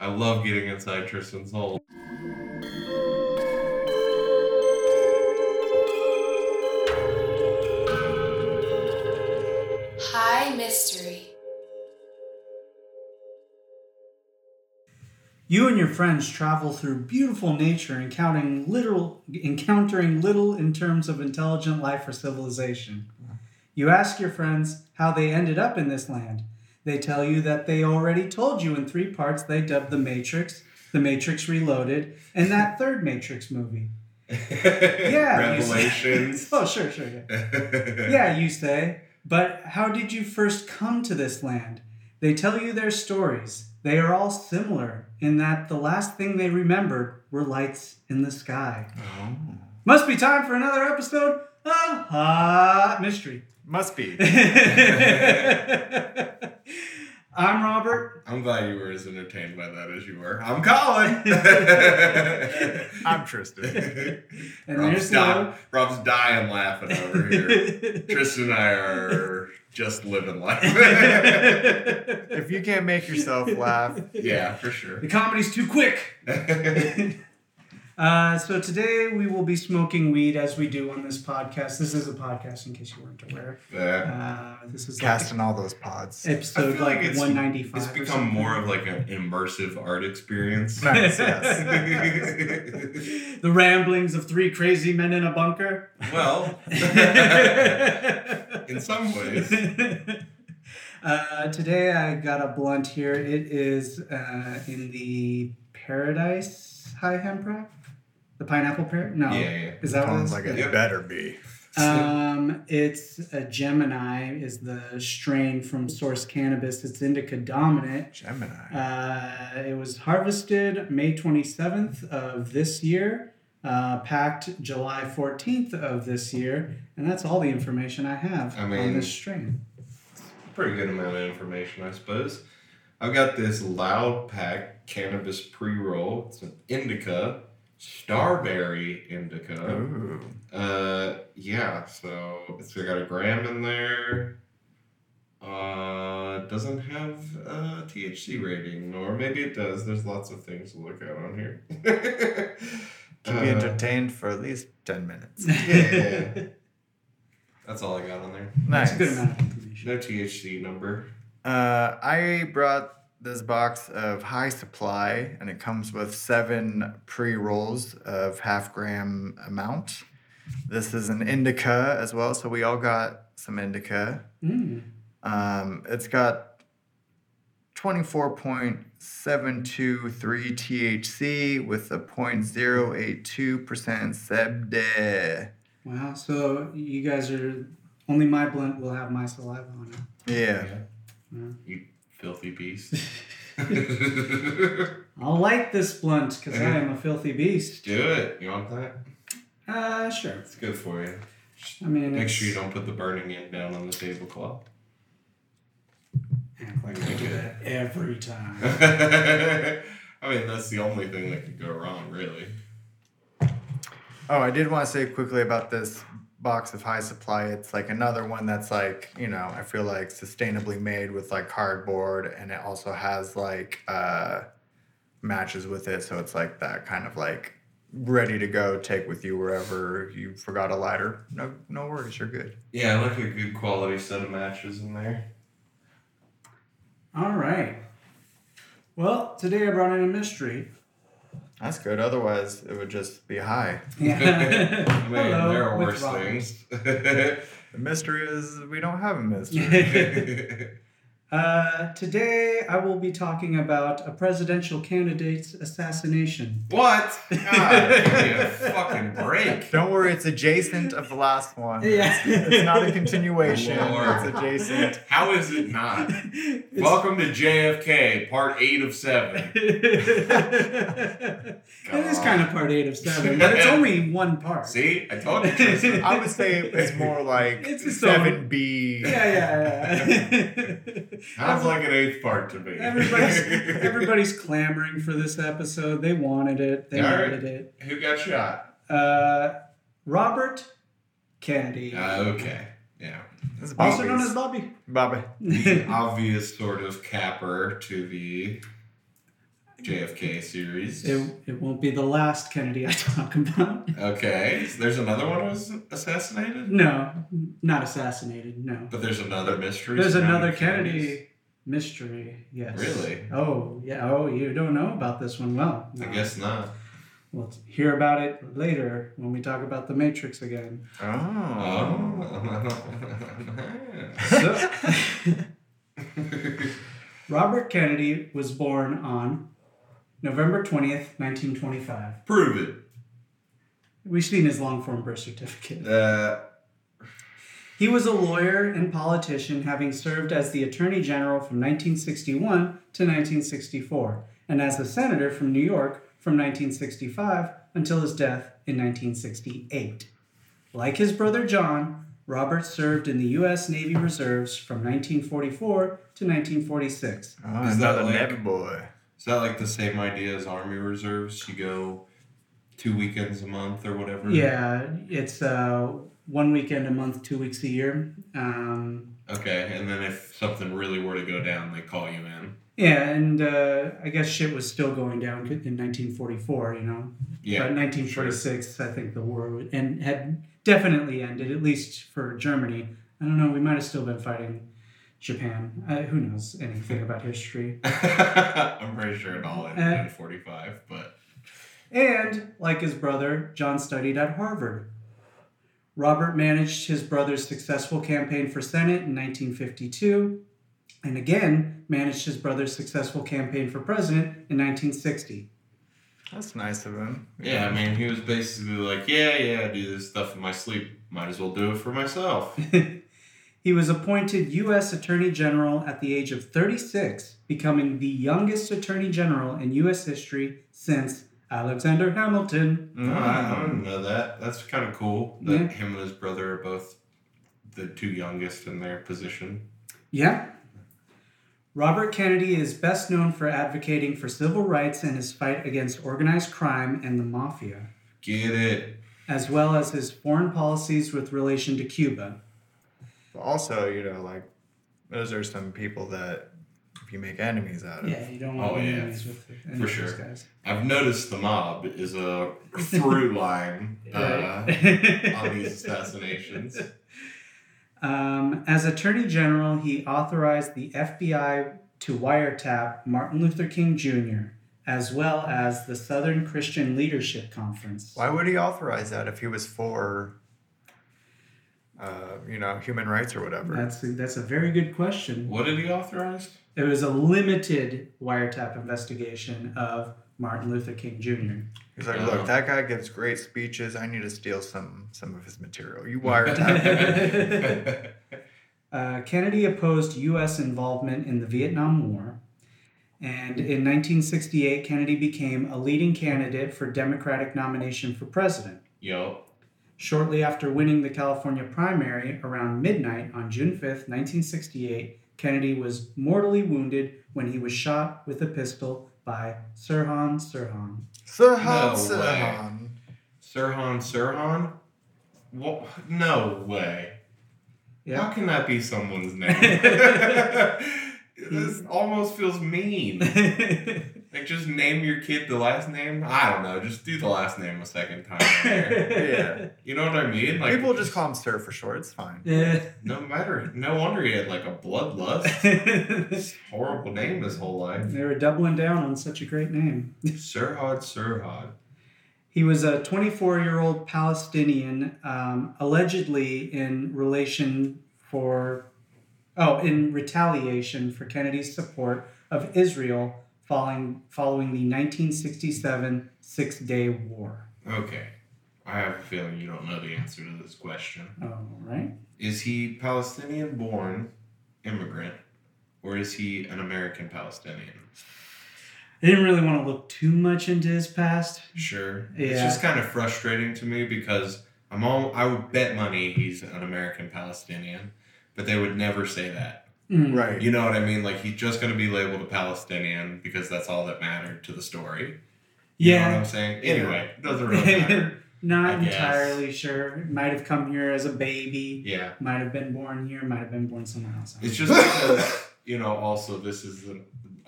I love getting inside Tristan's hole. High Mystery. You and your friends travel through beautiful nature, encountering little, encountering little in terms of intelligent life or civilization. You ask your friends how they ended up in this land. They tell you that they already told you in three parts they dubbed The Matrix, The Matrix Reloaded, and that third Matrix movie. Yeah. Revelations. oh, sure, sure, yeah. Yeah, you say. But how did you first come to this land? They tell you their stories. They are all similar in that the last thing they remembered were lights in the sky. Oh. Must be time for another episode of Hot Mystery. Must be. I'm Robert. I'm glad you were as entertained by that as you were. I'm Colin. I'm Tristan. And Rob's, there's dying, Lo. Rob's dying laughing over here. Tristan and I are just living life. If you can't make yourself laugh, yeah, for sure. the comedy's too quick. Uh, so today we will be smoking weed as we do on this podcast. This is a podcast, in case you weren't aware. Yeah. Uh, this is casting all those pods. episode feel like, it's- 195. It's become more of like an immersive art experience. Nice, yes. the ramblings of three crazy men in a bunker. well, in some ways. Uh, today I got a blunt here. It is uh, in the Paradise High Hemp Wrap? The pineapple pear? No. Yeah, yeah. Is that what it Sounds like it Yep. better be. Um, it's a Gemini is the strain from Source Cannabis. It's indica dominant. Gemini. Uh, it was harvested May 27th of this year, uh, packed July 14th of this year, and that's all the information I have I on mean- this strain. Pretty good amount of information, I suppose. I've got this Loud Pack cannabis pre roll. It's an indica, starberry indica. Ooh. Uh, yeah, so it's got a gram in there. Uh, doesn't have a THC rating, or maybe it does. There's lots of things to look at on here. Keep you Uh, entertained for at least 10 minutes. Yeah. That's all I got on there. That's Nice. a good amount of information. No THC number. Uh, I brought this box of high supply, and it comes with seven pre rolls of half gram amount. This is an indica as well, so we all got some indica. Mm. Um, it's got 24.723 THC with a 0.082% CBD. Wow, so you guys are only my blunt will have my saliva on it. Yeah. You filthy beast. I'll light this blunt because I am a filthy beast. Do it. You want that? Uh, sure. It's good for you. I mean, Make it's- sure you don't put the burning end down on the tablecloth. Act like I do that every time. I mean, that's the only thing that could go wrong, really. Oh, I did want to say quickly about this box of high supply. It's like another one that's like, you know, I feel like sustainably made with like cardboard and it also has like uh matches with it. So it's like that kind of like ready to go, take with you wherever you forgot a lighter. No no worries, you're good. Yeah, I like a good quality set of matches in there. All right. Well, today I brought in a mystery. That's good. Otherwise it would just be high. Yeah. I mean, Hello, there are with worse Robert. things. The mystery is we don't have a mystery. Uh, today I will be talking about a presidential candidate's assassination. what? God, give me a fucking break. Don't worry, it's adjacent of the last one. Yeah. It's, it's not a continuation. Lord. It's adjacent. How is it not? It's- Welcome to JFK, part eight of seven. it is kind of part eight of seven, but it's only one part. See, I told you. Tristan. I would say it's more like It's its seven B. Yeah, yeah, yeah. Sounds like an eighth part to me. everybody's everybody's clamoring for this episode. They wanted it. They All right. wanted it. Who got shot? Uh, Robert Kennedy, Uh, okay, yeah. This also known as Bobby. Bobby. The obvious sort of capper to the JFK series. It, it won't be the last Kennedy I talk about. Okay, so there's another one who was assassinated, No, not assassinated. No. but there's another mystery. There's another Kennedys. Kennedy mystery. Yes. Really? Oh, yeah. Oh, you don't know about this one. Well, I guess not. we'll hear about it later when we talk about the Matrix again. Oh. Oh. So, Robert Kennedy was born on November 20th, 1925. Prove it. We've seen his long form birth certificate. Uh, He was a lawyer and politician, having served as the Attorney General from 1961 to 1964, and as a senator from New York from 1965 until his death in 1968. Like his brother John, Robert served in the U.S. Navy Reserves from 1944 to 1946. Oh, Is that another like- Navy boy. Is that like the same idea as Army Reserves? You go two weekends a month or whatever. Yeah, it's uh, one weekend a month, two weeks a year. Um, Okay, and then if something really were to go down, they call you in. yeah, and uh, I guess shit was still going down in 1944, you know. Yeah. But 1946, I think the war would, and had definitely ended, at least for Germany. I don't know, we might have still been fighting Japan. Uh, who knows anything about history? I'm pretty sure it all ended Uh, in 45, but And, like his brother, John studied at Harvard. Robert managed his brother's successful campaign for Senate in 1952, and again managed his brother's successful campaign for president in 1960. That's nice of him. yeah, I mean, he was basically like, yeah, yeah, I do this stuff in my sleep. Might as well do it for myself. he was appointed U.S. Attorney General at the age of 36, becoming the youngest Attorney General in U.S. history since Alexander Hamilton. No, I, I didn't know that. That's kind of cool that Yeah. him and his brother are both the two youngest in their position. Yeah. Robert Kennedy is best known for advocating for civil rights and his fight against organized crime and the mafia, Get it? as well as his foreign policies with relation to Cuba. But also, you know, like those are some people that if you make enemies out of. Yeah, you don't want Oh, to yeah, enemies with any for of those sure. guys. I've noticed the mob is a through line uh, on these assassinations. Um, as Attorney General, he authorized the FBI to wiretap Martin Luther King Jr., as well as the Southern Christian Leadership Conference. Why would he authorize that if he was for, uh, you know, human rights or whatever? That's a, that's a very good question. What did he authorize? It was a limited wiretap investigation of Martin Luther King Jr. He's like, Yeah. look, that guy gives great speeches. I need to steal some some of his material. You wiretap him. Uh, Kennedy opposed U.S. involvement in the Vietnam War. And in 1968, Kennedy became a leading candidate for Democratic nomination for president. Yo, Shortly after winning the California primary around midnight on June 5th, 1968, Kennedy was mortally wounded when he was shot with a pistol by Sirhan Sirhan. Sirhan No Sirhan. Sirhan Sirhan? What? No way. How can that be someone's name? this almost feels mean. Like, just name your kid the last name. I don't know. Just do the last name a second time. Yeah. You know what I mean? Like People just call him Sir for short. It's fine. Yeah. No matter. No wonder he had like a bloodlust. Horrible name his whole life. They were doubling down on such a great name. Sirhan Sirhan. He was a 24 year old Palestinian, um, allegedly in relation for, oh, in retaliation for Kennedy's support of Israel following, following the 1967 Six Day War. Okay. I have a feeling you don't know the answer to this question. All right. Is he Palestinian born immigrant or is he an American Palestinian? I didn't really want to look too much into his past. Sure. It's just kind of frustrating to me because I'm all I would bet money he's an American Palestinian, but they would never say that. Mm. Right. You know what I mean? Like he's just gonna be labeled a Palestinian because that's all that mattered to the story. You know what Yeah. I'm saying? Anyway, it doesn't really matter. Not I guess. entirely sure. Might have come here as a baby. Yeah. Might have been born here. Might have been born somewhere else. It's just because, you know, also this is a,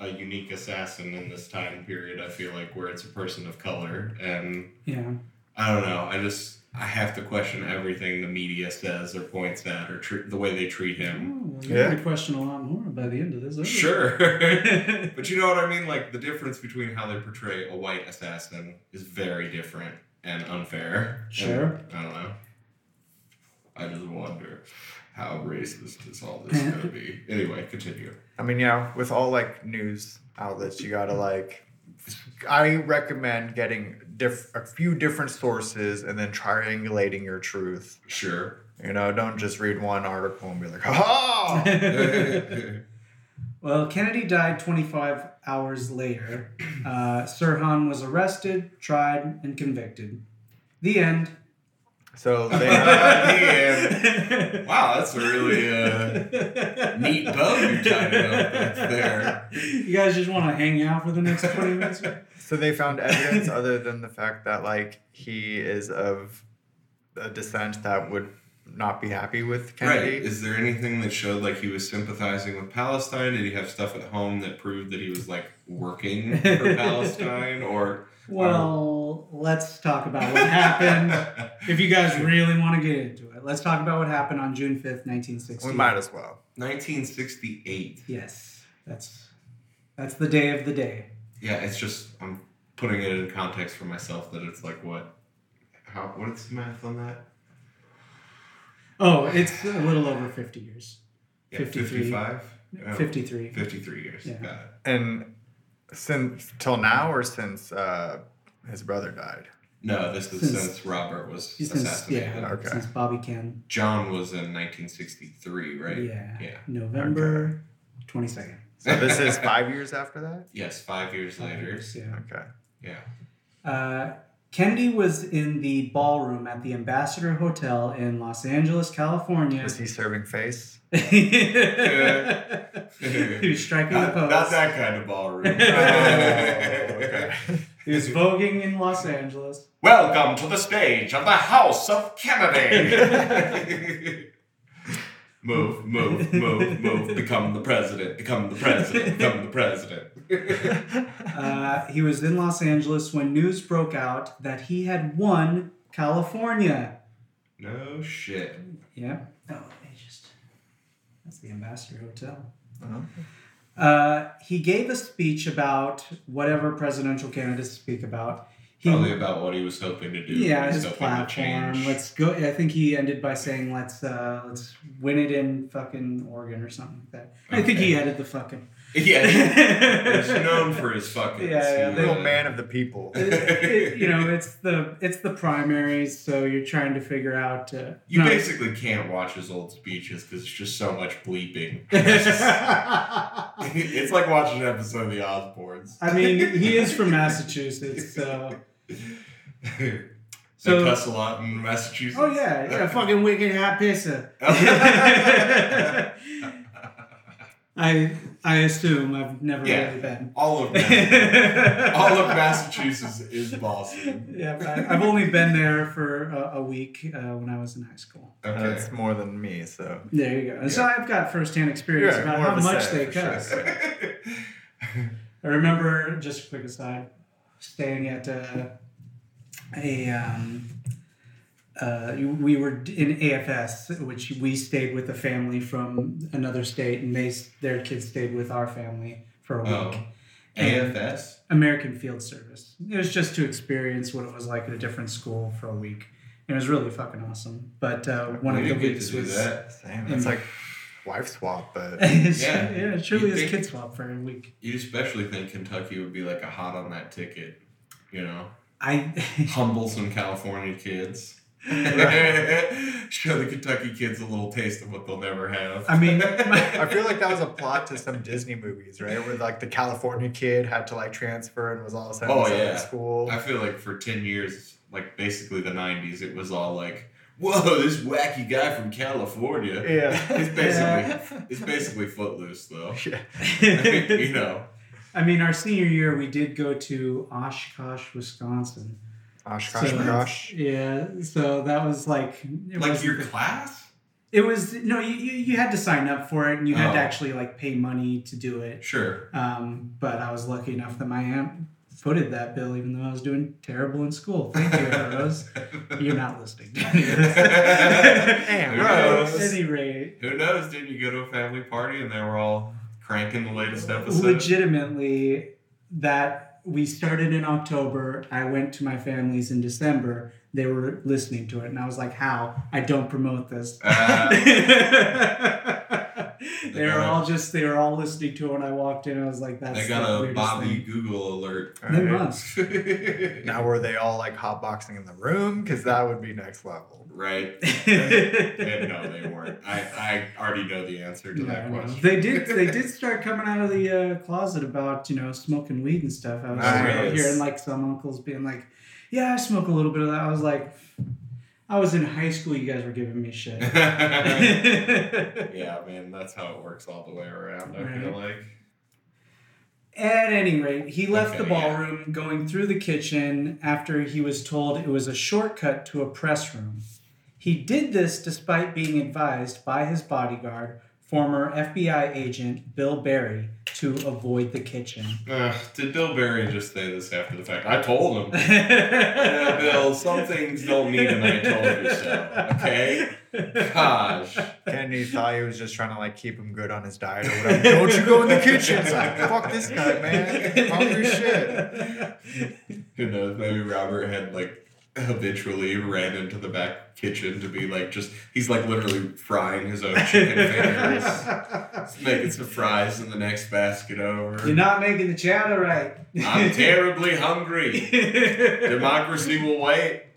a unique assassin in this time period. I feel like where it's a person of color, and Yeah. I don't know. I just I have to question everything the media says or points at or tr- the way they treat Oh, him. well, Yeah. gonna question a lot more by the end of this. aren't? Sure. But you know what I mean? Like the difference between how they portray a white assassin is very different and unfair. And Sure. I don't know. I just wonder how racist is all this gonna be. Anyway, continue. I mean, yeah, with all like news outlets, you gotta like. I recommend getting diff- a few different sources and then triangulating your truth. Sure. You know, don't just read one article and be like, ha Well, Kennedy died 25 hours later. Uh, Sirhan was arrested, tried, and convicted. The end. So they. end. wow, that's a really uh, neat bow you tied it up that's there. You guys just want to hang out for the next 20 minutes? So they found evidence other than the fact that like he is of a descent that would not be happy with Kennedy. Right. Is there anything that showed like he was sympathizing with Palestine? Did he have stuff at home that proved that he was like working for Palestine? Or Um, well, let's talk about what happened. If you guys really want to get into it, let's talk about what happened on June 5th, 1960. We might as well. 1968. Yes, that's that's the day of the day. Yeah, it's just I'm putting it in context for myself that it's like what, how what's the math on that? Oh, it's a little over 50 years. Yeah, 53. 55? Oh, 53. 53 years. Yeah. Got it. And since till now or since uh, his brother died? No, this is Since- since, Robert was Since, assassinated. yeah, Okay. since Bobby Ken. John was in 1963, right? Yeah. Yeah. November 22nd. So this is five years after that. Yes, five years later. Yeah. Okay. Yeah. Uh, Kennedy was in the ballroom at the Ambassador Hotel in Los Angeles, California. Was he serving face? he was striking the Not, pose. not that kind of ballroom. Oh, okay. He was voguing in Los Angeles. Welcome to the stage of the House of Kennedy. move, move, move, move. Become the president. Become the president. Become the president. Uh, he was in Los Angeles when news broke out that he had won California. no shit. Yeah. Oh, they just. That's the Ambassador Hotel. Uh-huh. Uh, he gave a speech about whatever presidential candidates speak about. He, Probably about what he was hoping to do. yeah, what he was his hoping to platform. Let's go. I think he ended by saying, "Let's uh, let's win it in fucking Oregon or something like that." I think he added the fucking. Yeah, he's known for his fucking. Yeah, yeah, they- Little man of the people. It- it- you know, it's the it's the primaries, so you're trying to figure out. Uh, You no. basically can't watch his old speeches because it's just so much bleeping. I it's like watching an episode of The Osbournes. I mean, he is from Massachusetts, so. They So- cuss a lot in Massachusetts. Oh yeah, yeah, fucking wicked hat pisser. I I assume I've never Yeah. really been. all of Mass- all of Massachusetts is Boston. Yeah, I- I've only been there for a, a week uh, when I was in high school. Okay. That's more than me. So There you go. And so I've got firsthand experience Yeah, about more how much they for sure. I remember, just a quick aside, staying at uh, a. Um, uh, we were in AFS, which we stayed with a family from another state, and they their kids stayed with our family for a week. Oh. AFS. American Field Service. It was just to experience what it was like at a different school for a week. It was really fucking awesome. But uh, one we of the weeks was that. same. It's like wife swap, but Yeah. yeah, it truly You'd is kid swap for a week. You especially think Kentucky would be like a hot on that ticket, you know? I Humble some California kids. Show the Kentucky kids a little taste of what they'll never have. I mean, I feel like that was a plot to some Disney movies, right? Where like the California kid had to like transfer and was all of a sudden Oh, yeah. school. I feel like for 10 years, like basically the 90s, it was all like, whoa, this wacky guy from California. Yeah. It's basically, it's basically footloose though. Yeah. you know. I mean, our senior year we did go to Oshkosh, Wisconsin. Oshkosh So- gosh. Yeah, so that was like it Like wasn't your the- class? It was no, you, you you had to sign up for it, and you had to Oh. actually like pay money to do it. Sure. Um, but I was lucky enough that my aunt footed that bill, even though I was doing terrible in school. Thank you, Rose. You're not listening to any of this. Aunt Who Rose. At any rate, Who knows? Didn't you go to a family party and they were all cranking the latest episode? legitimately, that we started in October. I went to my family's in December. They were listening to it, and I was like, "How? I don't promote this." Uh, they were all just they were all listening to it when I walked in. I was like, "That's they the got a weirdest Bobby thing." Google alert. They Right. must. Now were they all like hotboxing in the room? Because that would be next level. right? And no, they weren't. I, I already know the answer to that No, no. question. They did. They did start coming out of the uh, closet about you know smoking weed and stuff. I was Nice. hearing like some uncles being like, "Yeah, I smoke a little bit of that." I was like, "I was in high school. You guys were giving me shit." yeah, man, that's how it works all the way around. I feel like. At any rate, he left the Okay, yeah. ballroom going through the kitchen after he was told it was a shortcut to a press room. He did this despite being advised by his bodyguard, former FBI agent Bill Barry, to avoid the kitchen. Uh, did Bill Barry just say this after the fact? I told him. Yeah, Bill, some things don't need an I told you so. Okay? Gosh. Kennedy thought he was just trying to like keep him good on his diet or whatever. Don't you go in the kitchen? It's like, fuck this guy, man. Hungry shit. Who knows? Maybe Robert had like habitually ran into the back kitchen to be like just he's like literally frying his own chicken fingers. Making some fries in the next basket over. You're not making the chowder right. I'm terribly hungry. Democracy will wait.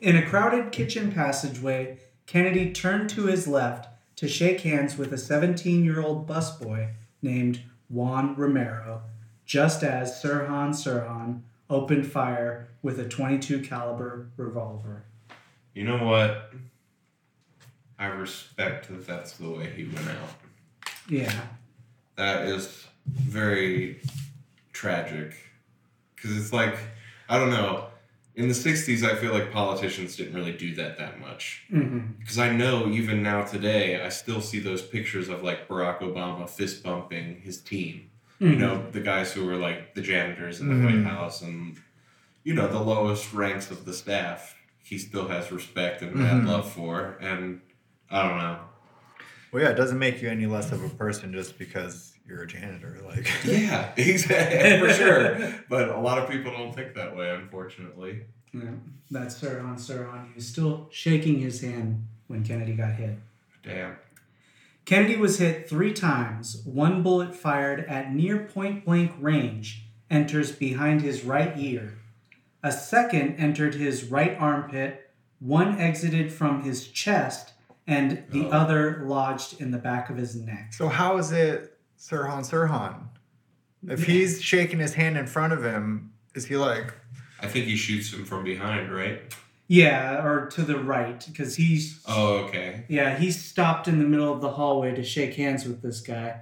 In a crowded kitchen passageway, Kennedy turned to his left to shake hands with a 17 year old busboy named Juan Romero, just as Sirhan Sirhan opened fire with a 22 caliber revolver. You know what? I respect that that's the way he went out. Yeah. That is very tragic. Because it's like, I don't know. In the 60s, I feel like politicians didn't really do that that much. hmm Because I know even now today, I still see those pictures of like Barack Obama fist bumping his team. You know, the guys who were like the janitors in the Mhm. White House and, you know, the lowest ranks of the staff. He still has respect and mad Mhm. love for. And I don't know. Well, yeah, it doesn't make you any less of a person just because you're a janitor. Like, Yeah, exactly, for sure. But a lot of people don't think that way, unfortunately. Yeah. That's Sirhan Sirhan. He was still shaking his hand when Kennedy got hit. Damn. Kennedy was hit three times. One bullet fired at near point blank range enters behind his right ear. A second entered his right armpit. One exited from his chest, and the Oh. other lodged in the back of his neck. so how is it Sirhan Sirhan? If he's shaking his hand in front of him, is he like, I think he shoots him from behind, right? Yeah, or to the right, because he's Oh, okay. yeah he stopped in the middle of the hallway to shake hands with this guy.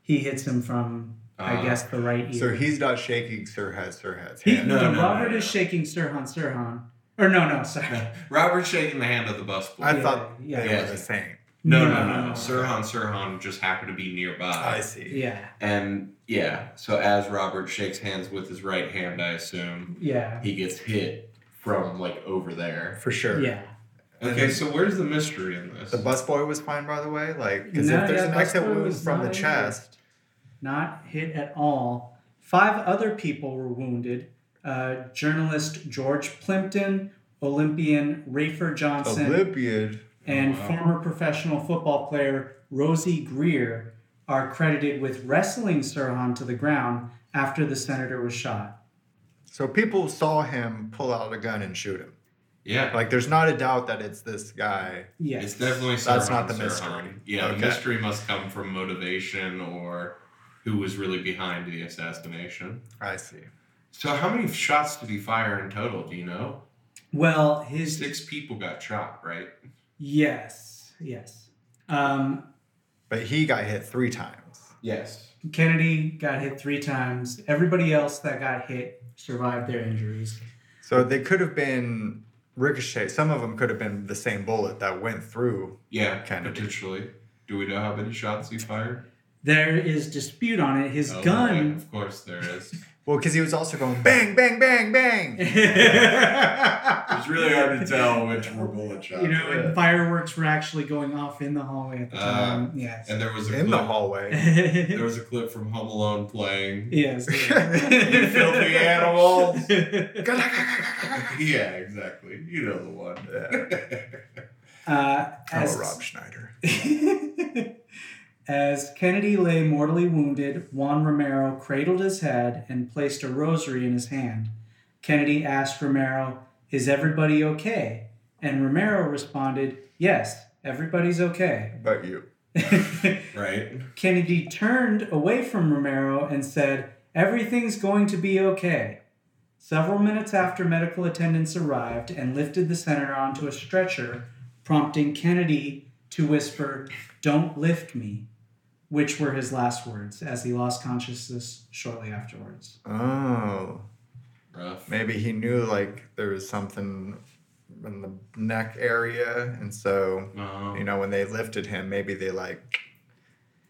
He hits him from I Uh, guess the right ear. so he's not shaking Sirhan Sirhan's He, hand? No, no, no, Robert no, is no. shaking Sirhan Sirhan. Or no, no, sorry. Robert's shaking the hand of the busboy. I Yeah, thought yeah. they Yeah. were the same. no, No, no, no, no, no. no. Sirhan Sirhan just happened to be nearby. I see. Yeah, And yeah, so as Robert shakes hands with his right hand, I assume, yeah, he gets hit from like over there. For sure. yeah. Okay, so where's the mystery in this? The busboy was fine, by the way. Like, because No, if there's yeah, an exit wound from the not chest, Not hit at all. Five other people were wounded. Uh, journalist George Plimpton, Olympian Rafer Johnson, Olympian. and Oh, wow. former professional football player Rosey Grier are credited with wrestling Sirhan to the ground after the senator was shot. So people saw him pull out a gun and shoot him. yeah, Like, there's not a doubt that it's this guy. Yeah. it's definitely That's Sirhan not the Sirhan. mystery. Yeah, the mystery must come from motivation or who was really behind the assassination. I see. So, how many shots did he fire in total? Do you know? Well, his Six people got shot, right? yes, yes. Um, But he got hit three times. Yes. Kennedy got hit three times. Everybody else that got hit survived their injuries. So they could have been ricochet. Some of them could have been the same bullet that went through. Yeah, Kennedy. potentially. Do we know how many shots he fired? There is dispute on it. His Oh, boy, gun. Of course there is. Well, because he was also going bang, bang, bang, bang. it's really hard to tell which were bullet shots. you know, and fireworks were actually going off in the hallway at the Uh, time. yes. and there was a In clip, the hallway. There was a clip from Home Alone playing. yes. You filthy animals. uh, yeah, exactly. You know the one. Oh, as, Rob Schneider. As Kennedy lay mortally wounded, Juan Romero cradled his head and placed a rosary in his hand. Kennedy asked Romero, Is everybody okay? And Romero responded, Yes, everybody's okay. But you. right? Kennedy turned away from Romero and said, Everything's going to be okay. Several minutes after medical attendants arrived and lifted the senator onto a stretcher, prompting Kennedy to whisper, Don't lift me, which were his last words as he lost consciousness shortly afterwards. Oh. Rough. Maybe he knew like there was something in the neck area, and so Oh. you know when they lifted him, maybe they like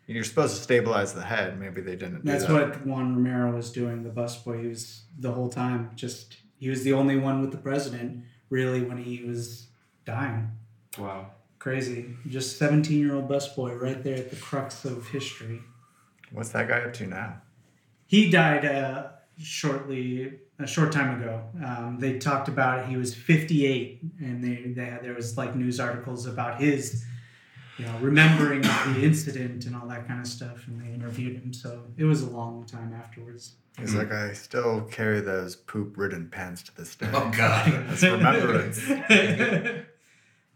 you're supposed to stabilize the head. Maybe they didn't. That's do that. what Juan Romero was doing, the busboy. He was the whole time just, he was the only one with the president, really, when he was dying. Wow. Crazy. Just 17 year old busboy right there at the crux of history. What's that guy up to now? He died uh, shortly, a short time ago. Um, they talked about it. He was 58, and they, they had, there was like news articles about his, you know, remembering the incident and all that kind of stuff. And they interviewed him. So it was a long time afterwards. He's like, I still carry those poop-ridden pants to this day. Oh God. That's remembrance.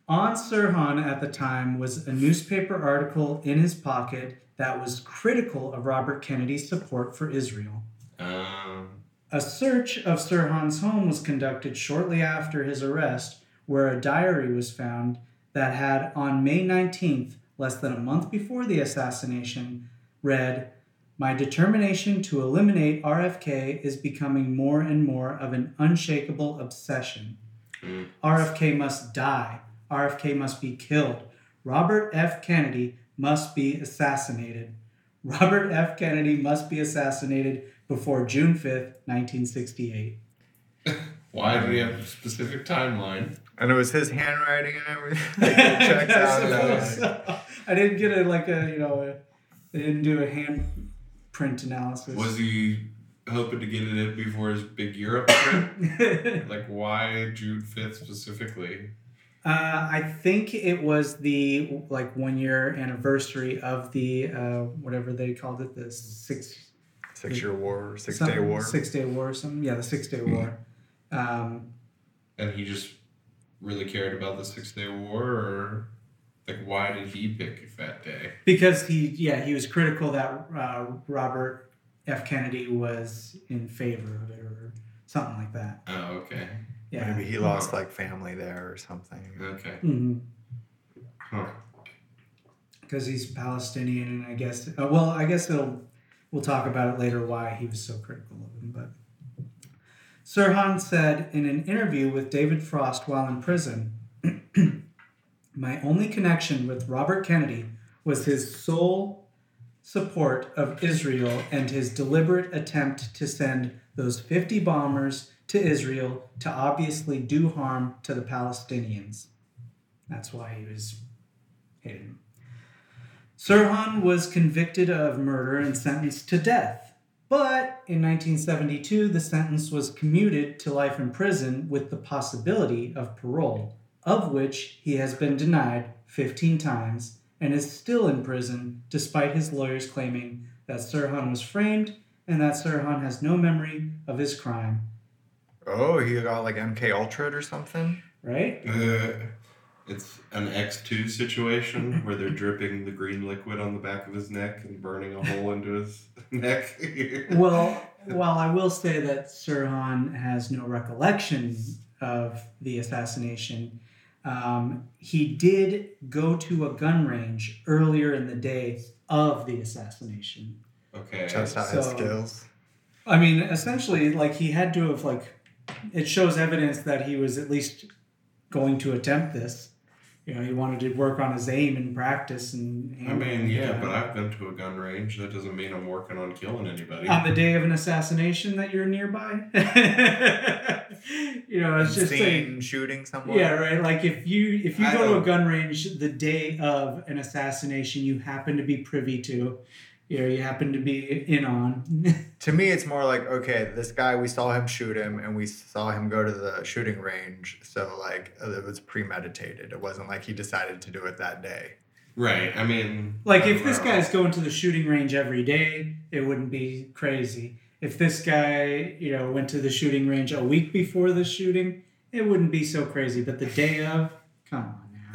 On Sirhan at the time was a newspaper article in his pocket that was critical of Robert Kennedy's support for Israel. Um. A search of Sirhan's home was conducted shortly after his arrest, where a diary was found that had, on May 19th, less than a month before the assassination, read, My determination to eliminate RFK is becoming more and more of an unshakable obsession. Mm. RFK must die. RFK must be killed. Robert F. Kennedy must be assassinated. Robert F. Kennedy must be assassinated before June 5th, 1968. Why do we have a specific timeline? and it was his handwriting and everything. Like, it checks I out. so. I didn't get a like a you know a, they didn't do a hand print analysis. Was he hoping to get it in before his big Europe trip? like, why June fifth specifically? Uh, I think it was the like one year anniversary of the uh, whatever they called it the six Six-year war, six-day war. six day war or something yeah the six day war. Um, And he just really cared about the Six Day War, or like, why did he pick that day? because he yeah he was critical that uh, Robert F. Kennedy was in favor of it or something like that. Oh, okay, yeah Maybe he lost like family there or something. okay, hmm huh? because he's Palestinian, and I guess uh, well, I guess it'll we'll talk about it later why he was so critical of him. But Sirhan said in an interview with David Frost while in prison, "My only connection with Robert Kennedy was his sole support of Israel and his deliberate attempt to send those 50 bombers to Israel to obviously do harm to the Palestinians." That's why he was hated. Sirhan was convicted of murder and sentenced to death. But in 1972, the sentence was commuted to life in prison with the possibility of parole, of which he has been denied 15 times and is still in prison despite his lawyers claiming that Sirhan was framed and that Sirhan has no memory of his crime. Oh, he got like MK Ultra or something. Right? Uh, it's an X two situation where they're dripping the green liquid on the back of his neck and burning a hole into his neck. Well, while I will say that Sirhan has no recollection of the assassination, um, he did go to a gun range earlier in the day of the assassination. okay. Test out his skills. I mean, essentially, like he had to have like, it shows evidence that he was at least going to attempt this. You know, he wanted to work on his aim and practice and. I mean, yeah, uh, but I've been to a gun range. That doesn't mean I'm working on killing anybody. on the day of an assassination that you're nearby. you know, it's just saying. Shooting someone. Yeah, right. Like if you if you I go to a gun range the day of an assassination you happen to be privy to, you know, you happen to be in on. To me, it's more like okay, this guy we saw him shoot him, and we saw him go to the shooting range. So like uh, it was premeditated. It wasn't like he decided to do it that day. right. I mean, like I if this know. guy's going to the shooting range every day, it wouldn't be crazy. If this guy, you know, went to the shooting range a week before the shooting, it wouldn't be so crazy. But the day of, come on now.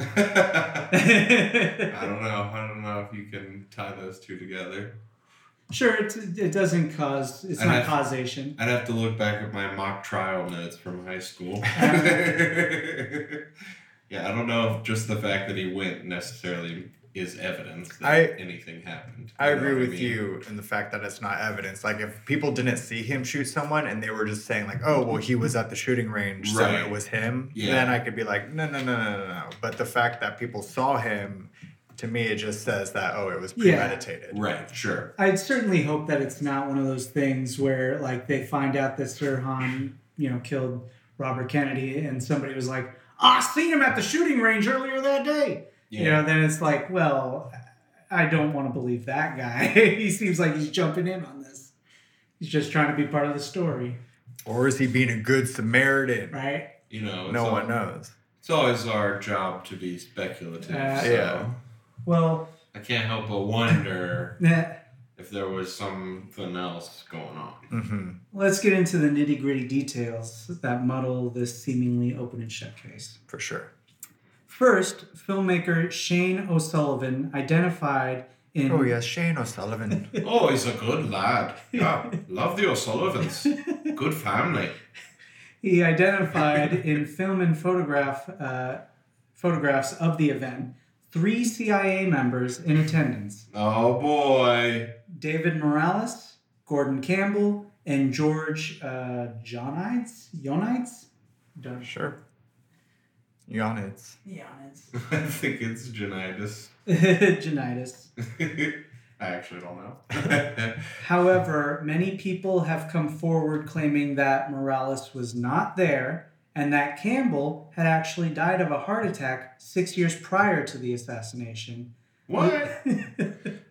I don't know. I don't know if you can tie those two together. Sure, it, it doesn't cause, it's And not I've- causation. I'd have to look back at my mock trial notes from high school. yeah, I don't know if just the fact that he went necessarily is evidence that I- anything happened. I agree what with mean? you in the fact that it's not evidence. Like if people didn't see him shoot someone and they were just saying like, "Oh, well, he was at the shooting range, so it was him," Yeah. then I could be like, "No, no, no, no, no, no." But the fact that people saw him, to me, it just says that oh, it was Yeah. premeditated. Right, sure. I'd certainly hope that it's not one of those things where like they find out that Sirhan, you know, killed Robert Kennedy and somebody was like, "Ah, I seen him at the shooting range earlier that day. Yeah. You know, then it's like, well, I don't want to believe that guy. he seems like he's jumping in on this. He's just trying to be part of the story, Or is he being a good Samaritan? right? you know, No al- one knows. It's always our job to be speculative. Uh, so Yeah. Well, I can't help but wonder if there was something else going on. hmm let's get into the nitty gritty details that muddle this seemingly open and shut case. For sure. First, filmmaker Shane O'Sullivan identified in Oh yes, Shane O'Sullivan. Oh, he's a good lad. Yeah, love the O'Sullivans. Good family. he identified in film and photograph uh, photographs of the event three CIA members in attendance: Oh boy. David Morales, Gordon Campbell, and George uh, Johnides. Jonides. Don't sure. Yonitz. Jonides. I think it's Janitis. Jonides. I actually don't know. However, many people have come forward claiming that Morales was not there and that Campbell had actually died of a heart attack six years prior to the assassination. what?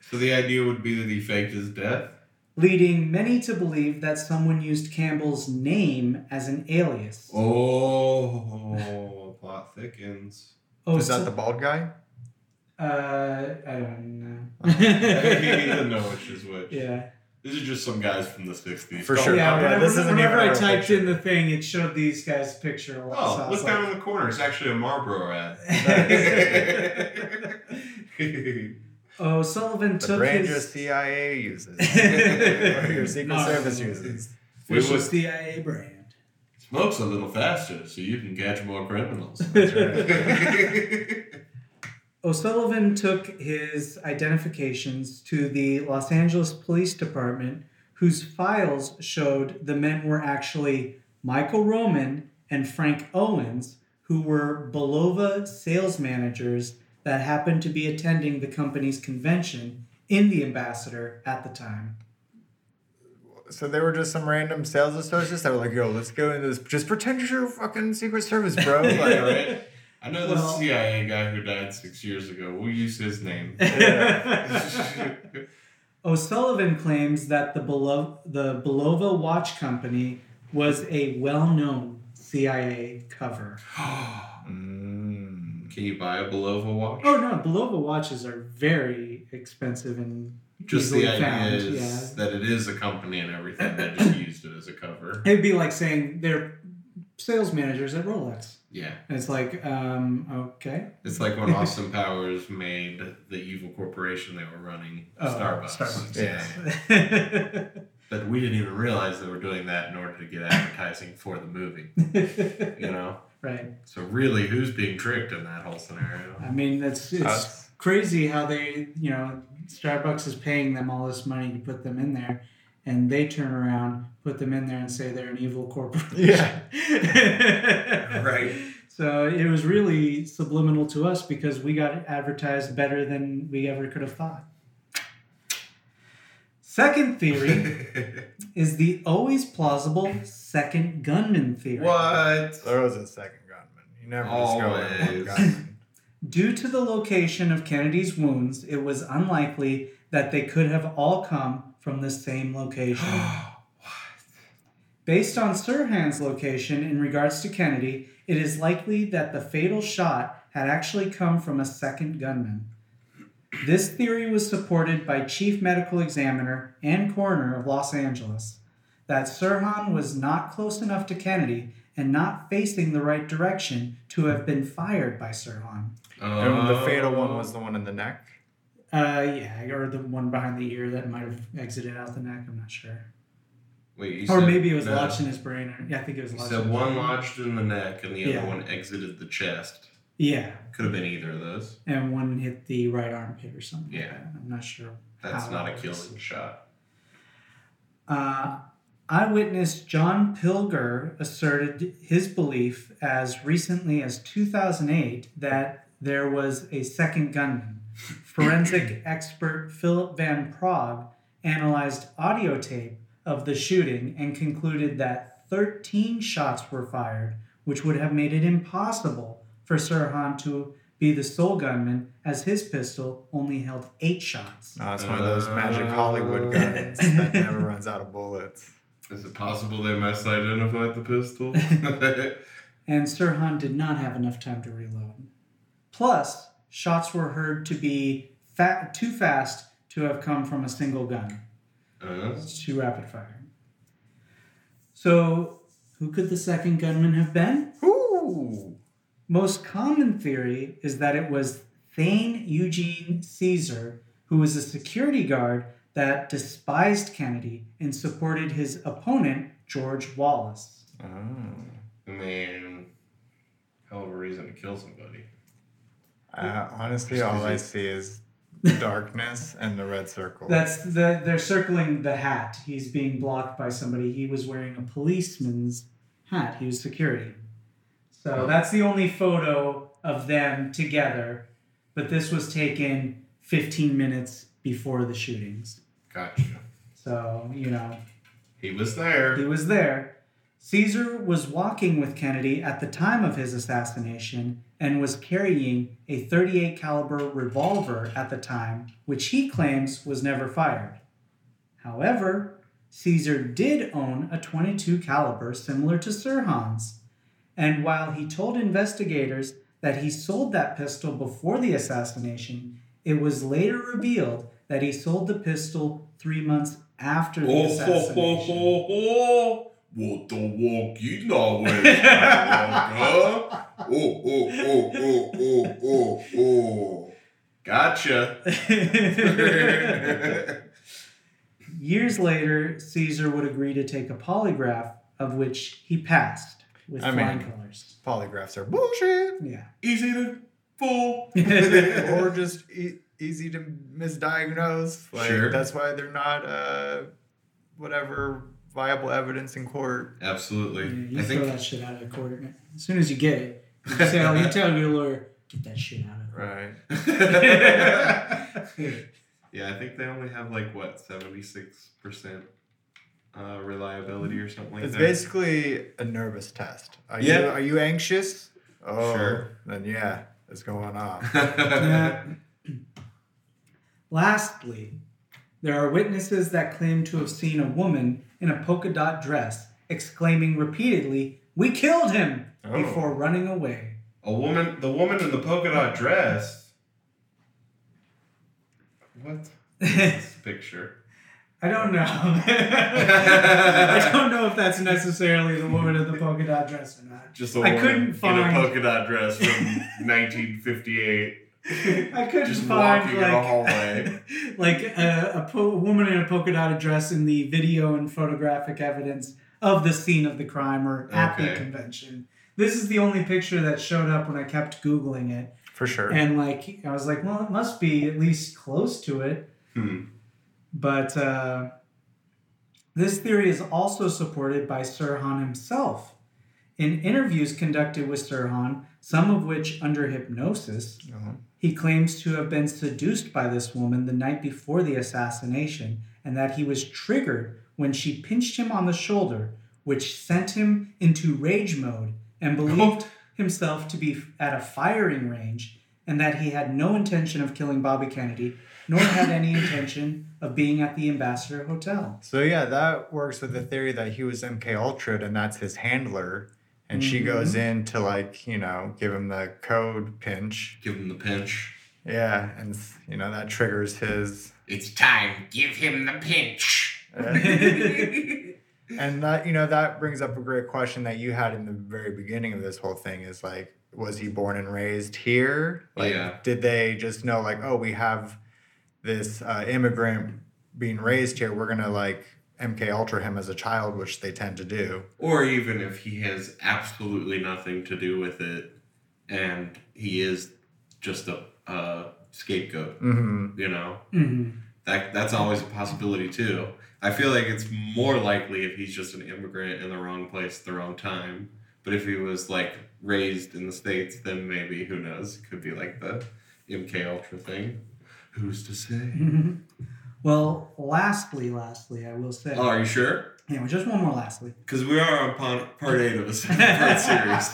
So the idea would be that he faked his death? Leading many to believe that someone used Campbell's name as an alias. Oh, plot thickens. Oh, Is that the bald guy? Uh, I don't know. he know. doesn't know which is which. yeah. These are just some guys from the 60s. For sure. Yeah, worry. Yeah, whenever, this isn't whenever even I a real typed picture. in the thing, it showed these guys' picture. Oh, so look was down like, in the corner. It's actually a Marlboro ad. O'Sullivan The took brand your his CIA uses. or your Secret No. Service uses. We official would- CIA brand. Smokes a little faster so you can catch more criminals. O'Sullivan took his identifications to the Los Angeles Police Department, whose files showed the men were actually Michael Roman and Frank Owens, who were Bulova sales managers that happened to be attending the company's convention in the Ambassador at the time. So they were just some random sales associates that were like, "Yo, let's go into this. Just pretend you're a fucking Secret Service, bro." Yeah, Like, right? I know this Well- CIA guy who died six years ago. We'll use his name. O'Sullivan claims that the Belo- the Bulova watch company was a well-known CIA cover. mm, Can you buy a Bulova watch? Oh no, Bulova watches are very expensive and Just the idea found. is Yeah, that it is a company and everything. that just used it as a cover. it'd be like saying they're sales managers at Rolex, Yeah. and it's like, um, okay, It's like when Austin Powers made the evil corporation they were running, Oh, Starbucks. Starbucks. Yeah. But we didn't even realize they were doing that in order to get advertising for the movie. You know? right. So really, who's being tricked in that whole scenario? I mean, it's it's Us. crazy how they, you know, Starbucks is paying them all this money to put them in there, and they turn around, put them in there, and say they're an evil corporation. Yeah. Right. So it was really subliminal to us because we got advertised better than we ever could have thought. Second theory is the always plausible second gunman theory. what? There was a second gunman. You never just go with one gunman. Due to the location of Kennedy's wounds, it was unlikely that they could have all come from the same location. Based on Sirhan's location in regards to Kennedy, it is likely that the fatal shot had actually come from a second gunman. This theory was supported by Chief Medical Examiner and Coroner of Los Angeles that Sirhan was not close enough to Kennedy and not facing the right direction to have been fired by Sirhan. And the fatal one was the one in the neck. Uh, yeah, or the one behind the ear that might have exited out the neck. I'm not sure. Wait, you or said- maybe it was no. lodged in his brain. Or, yeah, I think it was You lodged. said in his one brain. lodged in the neck and the Yeah. other one exited the chest. Yeah, Could have been either of those. and one hit the right armpit or something. Yeah. that. I'm not sure. That's how not a killing shot. Uh, eyewitness John Pilger asserted his belief as recently as 2008 that there was a second gunman. Forensic expert Philip Van Praag analyzed audio tape of the shooting and concluded that 13 shots were fired, which would have made it impossible for Sirhan to be the sole gunman, as his pistol only held eight shots. No, it's one of those magic Hollywood guns that never runs out of bullets. Is it possible they misidentified the pistol? and Sirhan did not have enough time to reload. Plus, shots were heard to be fa- too fast to have come from a single gun. uh, It's too rapid fire. So, who could the second gunman have been? Ooh. Most common theory is that it was Thane Eugene Cesar, who was a security guard that despised Kennedy and supported his opponent, George Wallace. Oh. I mean, hell of a reason to kill somebody. Uh, honestly, all I see is darkness and the red circle. That's the they're circling the hat. He's being blocked by somebody. He was wearing a policeman's hat. He was security. So that's the only photo of them together. But this was taken 15 minutes before the shootings. Gotcha. So, you know, He was there. he was there. Cesar was walking with Kennedy at the time of his assassination and was carrying a 38 caliber revolver at the time, which he claims was never fired. However, Cesar did own a 22 caliber similar to Sirhan's. And while he told investigators that he sold that pistol before the assassination, it was later revealed that he sold the pistol 3 months after the assassination. Oh, ho, ho, assassination. ho, ho. What the walk you know Oh, oh, oh, oh, oh, oh, oh. Gotcha. Years later, Cesar would agree to take a polygraph, of which he passed with I flying mean- colors. Polygraphs are bullshit. Yeah. Easy to fool. or just e- easy to misdiagnose. Like Sure. that's why they're not uh whatever viable evidence in court. Absolutely. you I throw think that shit out of court. As soon as you get it, you tell, you tell your lawyer, get that shit out of Right. yeah, I think they only have like what seventy six percent uh, reliability or something like It's that. It's basically a nervous test. Are you Yeah. are you anxious? Oh, Sure. Then yeah, it's going on. Lastly, there are witnesses that claim to have seen a woman in a polka dot dress exclaiming repeatedly, We killed him! Oh. before running away. A woman, the woman in the polka dot dress. What? This picture. I don't know. I don't know if that's necessarily the woman in the polka dot dress or not. Just a I woman couldn't in a polka dot dress from 1958, I couldn't just find a like, like a, a po- woman in a polka dot dress in the video and photographic evidence of the scene of the crime or at the convention. This is the only picture that showed up when I kept Googling it. For sure. And like I was like, well, it must be at least close to it. Hmm. But uh, this theory is also supported by Sirhan himself. In interviews conducted with Sirhan, some of which under hypnosis, Uh-huh. He claims to have been seduced by this woman the night before the assassination and that he was triggered when she pinched him on the shoulder, which sent him into rage mode and believed himself to be at a firing range and that he had no intention of killing Bobby Kennedy nor had any intention of being at the Ambassador Hotel. So yeah, that works with the theory that he was MK Ultra and that's his handler. And she goes in to like, you know, give him the code pinch. Give him the pinch. Yeah, and you know, that triggers his It's time. Give him the pinch. and that you know, that brings up a great question that you had in the very beginning of this whole thing is like, was he born and raised here? Like Yeah. did they just know like, oh, we have this uh, immigrant being raised here, we're gonna like MK Ultra him as a child, which they tend to do. Or even if he has absolutely nothing to do with it and he is just a, a scapegoat, hmm you know? Mhm. That that's always a possibility too. I feel like it's more likely if he's just an immigrant in the wrong place at the wrong time. But if he was like raised in the states, then maybe who knows? It could be like the MK Ultra thing. Who's to say? Well, lastly, lastly, I will say, Oh, are you sure? yeah, just one more lastly. Because we are on part, part eight of this part series.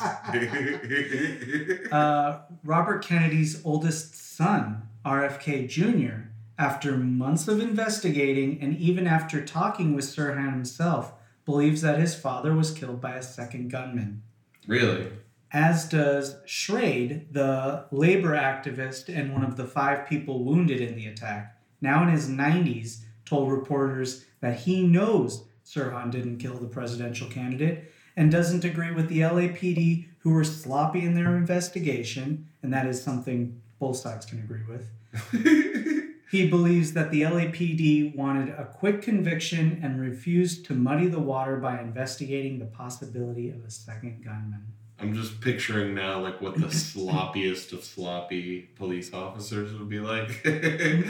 Uh, Robert Kennedy's oldest son, RFK Jr., after months of investigating and even after talking with Sirhan himself, believes that his father was killed by a second gunman. really? As does Schrade, the labor activist and one of the five people wounded in the attack, now in his 90s, told reporters that he knows Sirhan didn't kill the presidential candidate and doesn't agree with the LAPD who were sloppy in their investigation, and that is something both sides can agree with. He believes that the LAPD wanted a quick conviction and refused to muddy the water by investigating the possibility of a second gunman. I'm just picturing now like what the sloppiest of sloppy police officers would be like.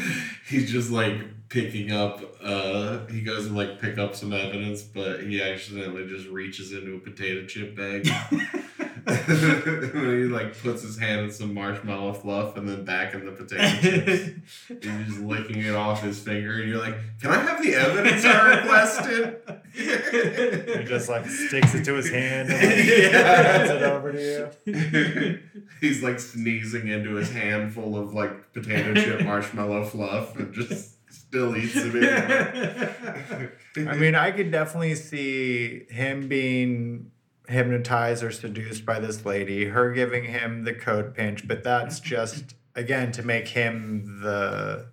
He's just like picking up uh he goes and like pick up some evidence, but he accidentally just reaches into a potato chip bag. he like puts his hand in some marshmallow fluff and then back in the potato chips. he's just licking it off his finger and you're like, Can I have the evidence I requested? He just like sticks it to his hand and like, Yeah. hands it over to you. He's like sneezing into his handful of like potato chip marshmallow fluff and just still eats it. I mean, I could definitely see him being hypnotized or seduced by this lady, her giving him the code pinch, but that's just again to make him the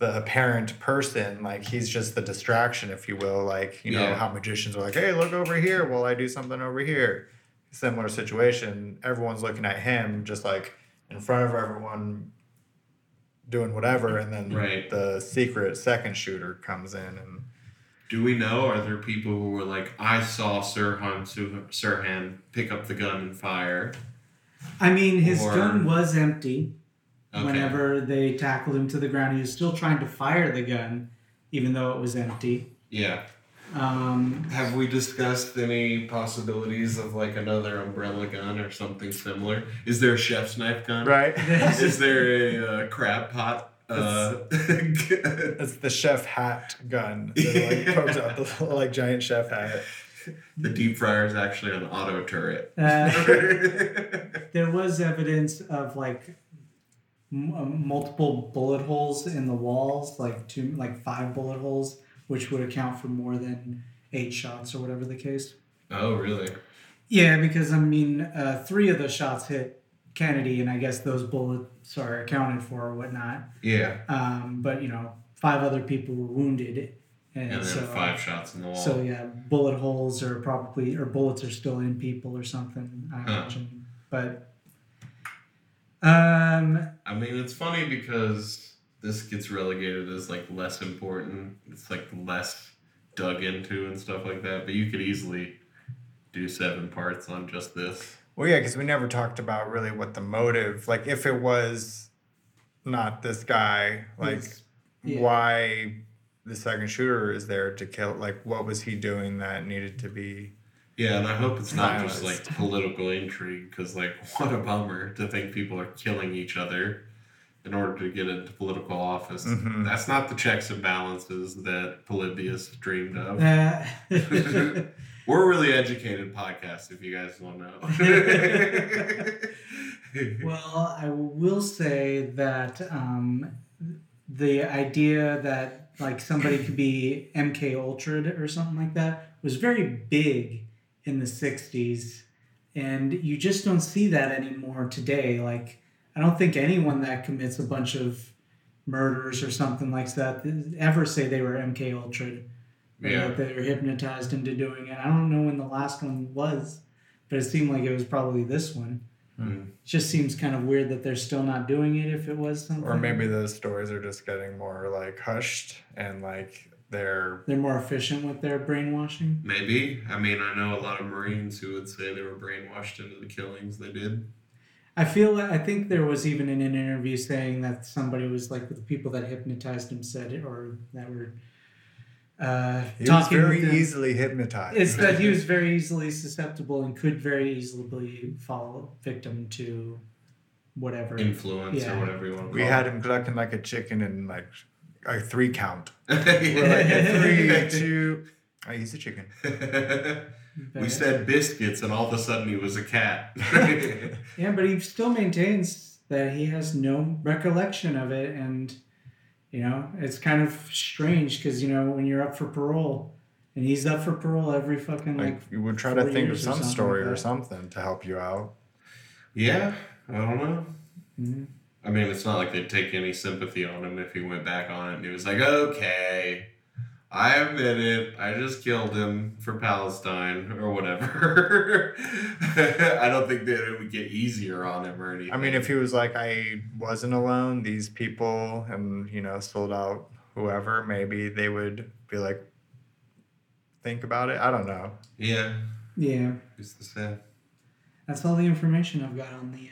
the apparent person like he's just the distraction if you will like you know Yeah. how magicians are like hey look over here while i do something over here similar situation everyone's looking at him just like in front of everyone doing whatever and then Right. the secret second shooter comes in and Do we know? Are there people who were like, I saw Sirhan Sirhan pick up the gun and fire? I mean, his Or- gun was empty Okay. whenever they tackled him to the ground. He was still trying to fire the gun, even though it was empty. Yeah. Um, Have we discussed any possibilities of like another umbrella gun or something similar? Is there a chef's knife gun? right Is there a uh, crab pot? Uh, it's the chef hat gun that like pokes out the like giant chef hat the deep fryer is actually an auto turret. uh, there was evidence of like m- uh, multiple bullet holes in the walls, like two, like five bullet holes, which would account for more than eight shots or whatever the case. oh, really? Yeah, because I mean, uh, three of the shots hit Kennedy, and I guess those bullets are accounted for or whatnot. Yeah. Um, but you know, five other people were wounded, and, And then so five shots in the wall. so yeah, bullet holes are probably or bullets are still in people or something. I Huh. imagine, but um, I mean, it's funny because this gets relegated as like less important. It's like less dug into and stuff like that. But you could easily do seven parts on just this. Well yeah because we never talked about really what the motive like if it was not this guy like yeah. why the second shooter is there to kill like what was he doing that needed to be Yeah, and I hope it's not just like political intrigue, because like what a bummer to think people are killing each other in order to get into political office. Mhm. That's not the checks and balances that Polybius dreamed of. Uh, We're really educated podcast, if you guys don't know. well, I will say that um, the idea that like somebody could be MK Ultra or something like that was very big in the '60s, and you just don't see that anymore today. Like, I don't think anyone that commits a bunch of murders or something like that ever say they were MK Ultra. Yeah. that they were hypnotized into doing it. I don't know when the last one was, but it seemed like it was probably this one. Mm. It just seems kind of weird that they're still not doing it if it was something. Or maybe those stories are just getting more like hushed and like they're they're more efficient with their brainwashing. Maybe. I mean, I know a lot of Marines who would say they were brainwashed into the killings they did. I feel like I think there was even in an interview saying that somebody was like the people that hypnotized him said it or that were uh, he was very easily hypnotized. It's that he was very easily susceptible and could very easily fall victim to whatever. Influence Yeah. or whatever you want to call we it. had him clucking like a chicken and like a three count. We're like We're three, two. I he's a chicken. we said biscuits, and all of a sudden he was a cat. Yeah, but he still maintains that he has no recollection of it, and you know it's kind of strange because you know when you're up for parole, and he's up for parole every fucking like. Like you would try to four think of years or some something story like or something to help you out. yeah, I don't know. Mhm. I mean, it's not like they'd take any sympathy on him if he went back on it and he was like, okay, I admit it. I just killed him for Palestine or whatever. I don't think that it would get easier on him or anything. I mean, if he was like, I wasn't alone, these people, and you know, sold out whoever, maybe they would be like, think about it. I don't know. Yeah, Yeah, who's to say? that's all the information I've got on the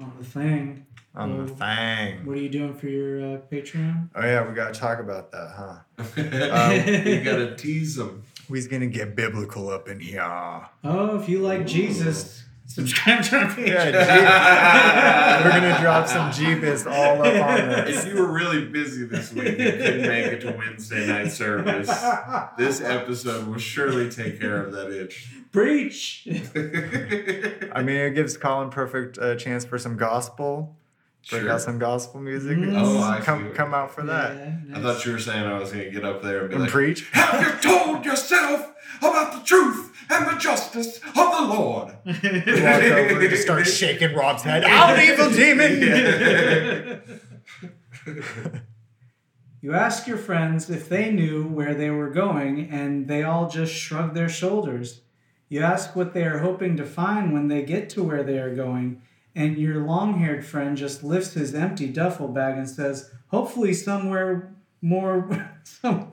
uh, on the thing. On the Well, thing. What are you doing for your uh, Patreon? Oh yeah, we gotta talk about that, huh? you gotta tease him. We's gonna get biblical up in here. Oh, if you like Jesus, subscribe to our Patreon. Yeah, We're gonna drop some Jeebus all up on If you were really busy this week and couldn't make it to Wednesday night service, this episode will surely take care of that itch. Preach. I mean, it gives Colin perfect uh, chance for some gospel. Break Sure. out some gospel music. Mm. Oh, I come see. come out for that Yeah, I thought you were saying I was gonna get up there and be and like, preach. Have you told yourself about the truth and the justice of the Lord? Walk over and just start shaking Rob's head. Out, evil demon! You ask your friends if they knew where they were going, and they all just shrug their shoulders. You ask what they are hoping to find when they get to where they are going, and your long haired friend just lifts his empty duffel bag and says, Hopefully, somewhere more, some,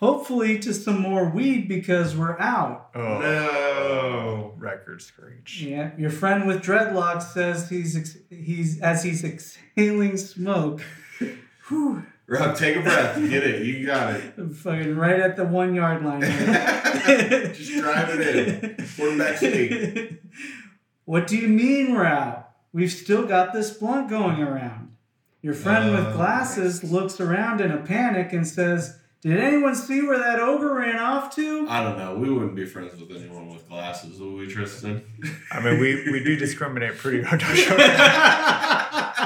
hopefully, to some more weed because we're out. Oh, No. record screech. Yeah, your friend with dreadlocks says he's ex- he's as he's exhaling smoke. Whew, Rob, take a breath. Get it. You got it. fucking right at the one yard line. Just drive it in. Quarterback sneak. What do you mean, Rao? We've still got this blunt going around. Your friend with Oh, glasses looks around in a panic and says, Did anyone see where that ogre ran off to? I don't know. We wouldn't be friends with anyone with glasses, would we, Tristan? I mean, we, we do discriminate pretty hard.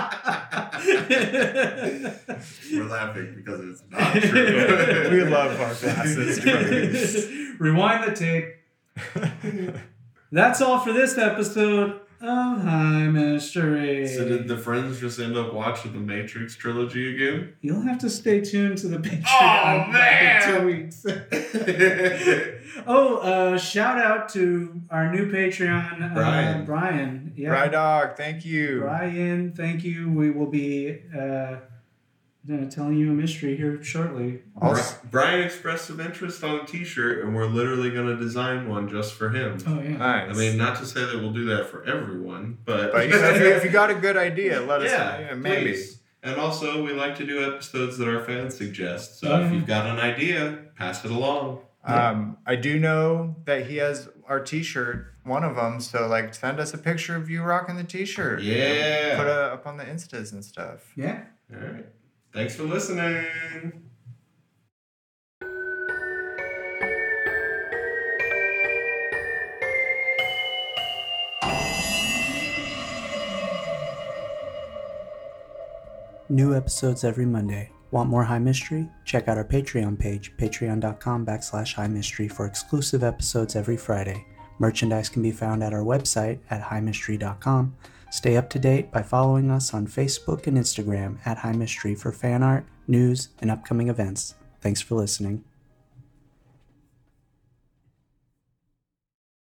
We're laughing because it's not true. we love our glasses. Rewind the tape. That's all for this episode of High Mystery. So did the friends just end up watching the Matrix trilogy again? You'll have to stay tuned to the Patreon Oh, back in two weeks. oh, uh, shout out to our new Patreon, uh, Brian. Brian. Yeah, Right dog, thank you. Brian, thank you. We will be uh, telling you a mystery here shortly. Also, Brian expressed some interest on a T-shirt, and we're literally going to design one just for him. Oh yeah. nice. I mean, not to say that we'll do that for everyone, but but you know, if, you, if you got a good idea, let us know. Yeah, maybe. please. And also, we like to do episodes that our fans suggest. So if you've got an idea, pass it along. Um, I do know that he has our T-shirt, one of them. So like, send us a picture of you rocking the T-shirt. you know, Yeah. put it up on the Instas and stuff. Yeah. All right. Thanks for listening. New episodes every Monday. Want more High Mystery? Check out our Patreon page, patreon.com backslash high mystery for exclusive episodes every Friday. Merchandise can be found at our website at highmystery.com. Stay up to date by following us on Facebook and Instagram at High Mystery for fan art, news, and upcoming events. Thanks for listening.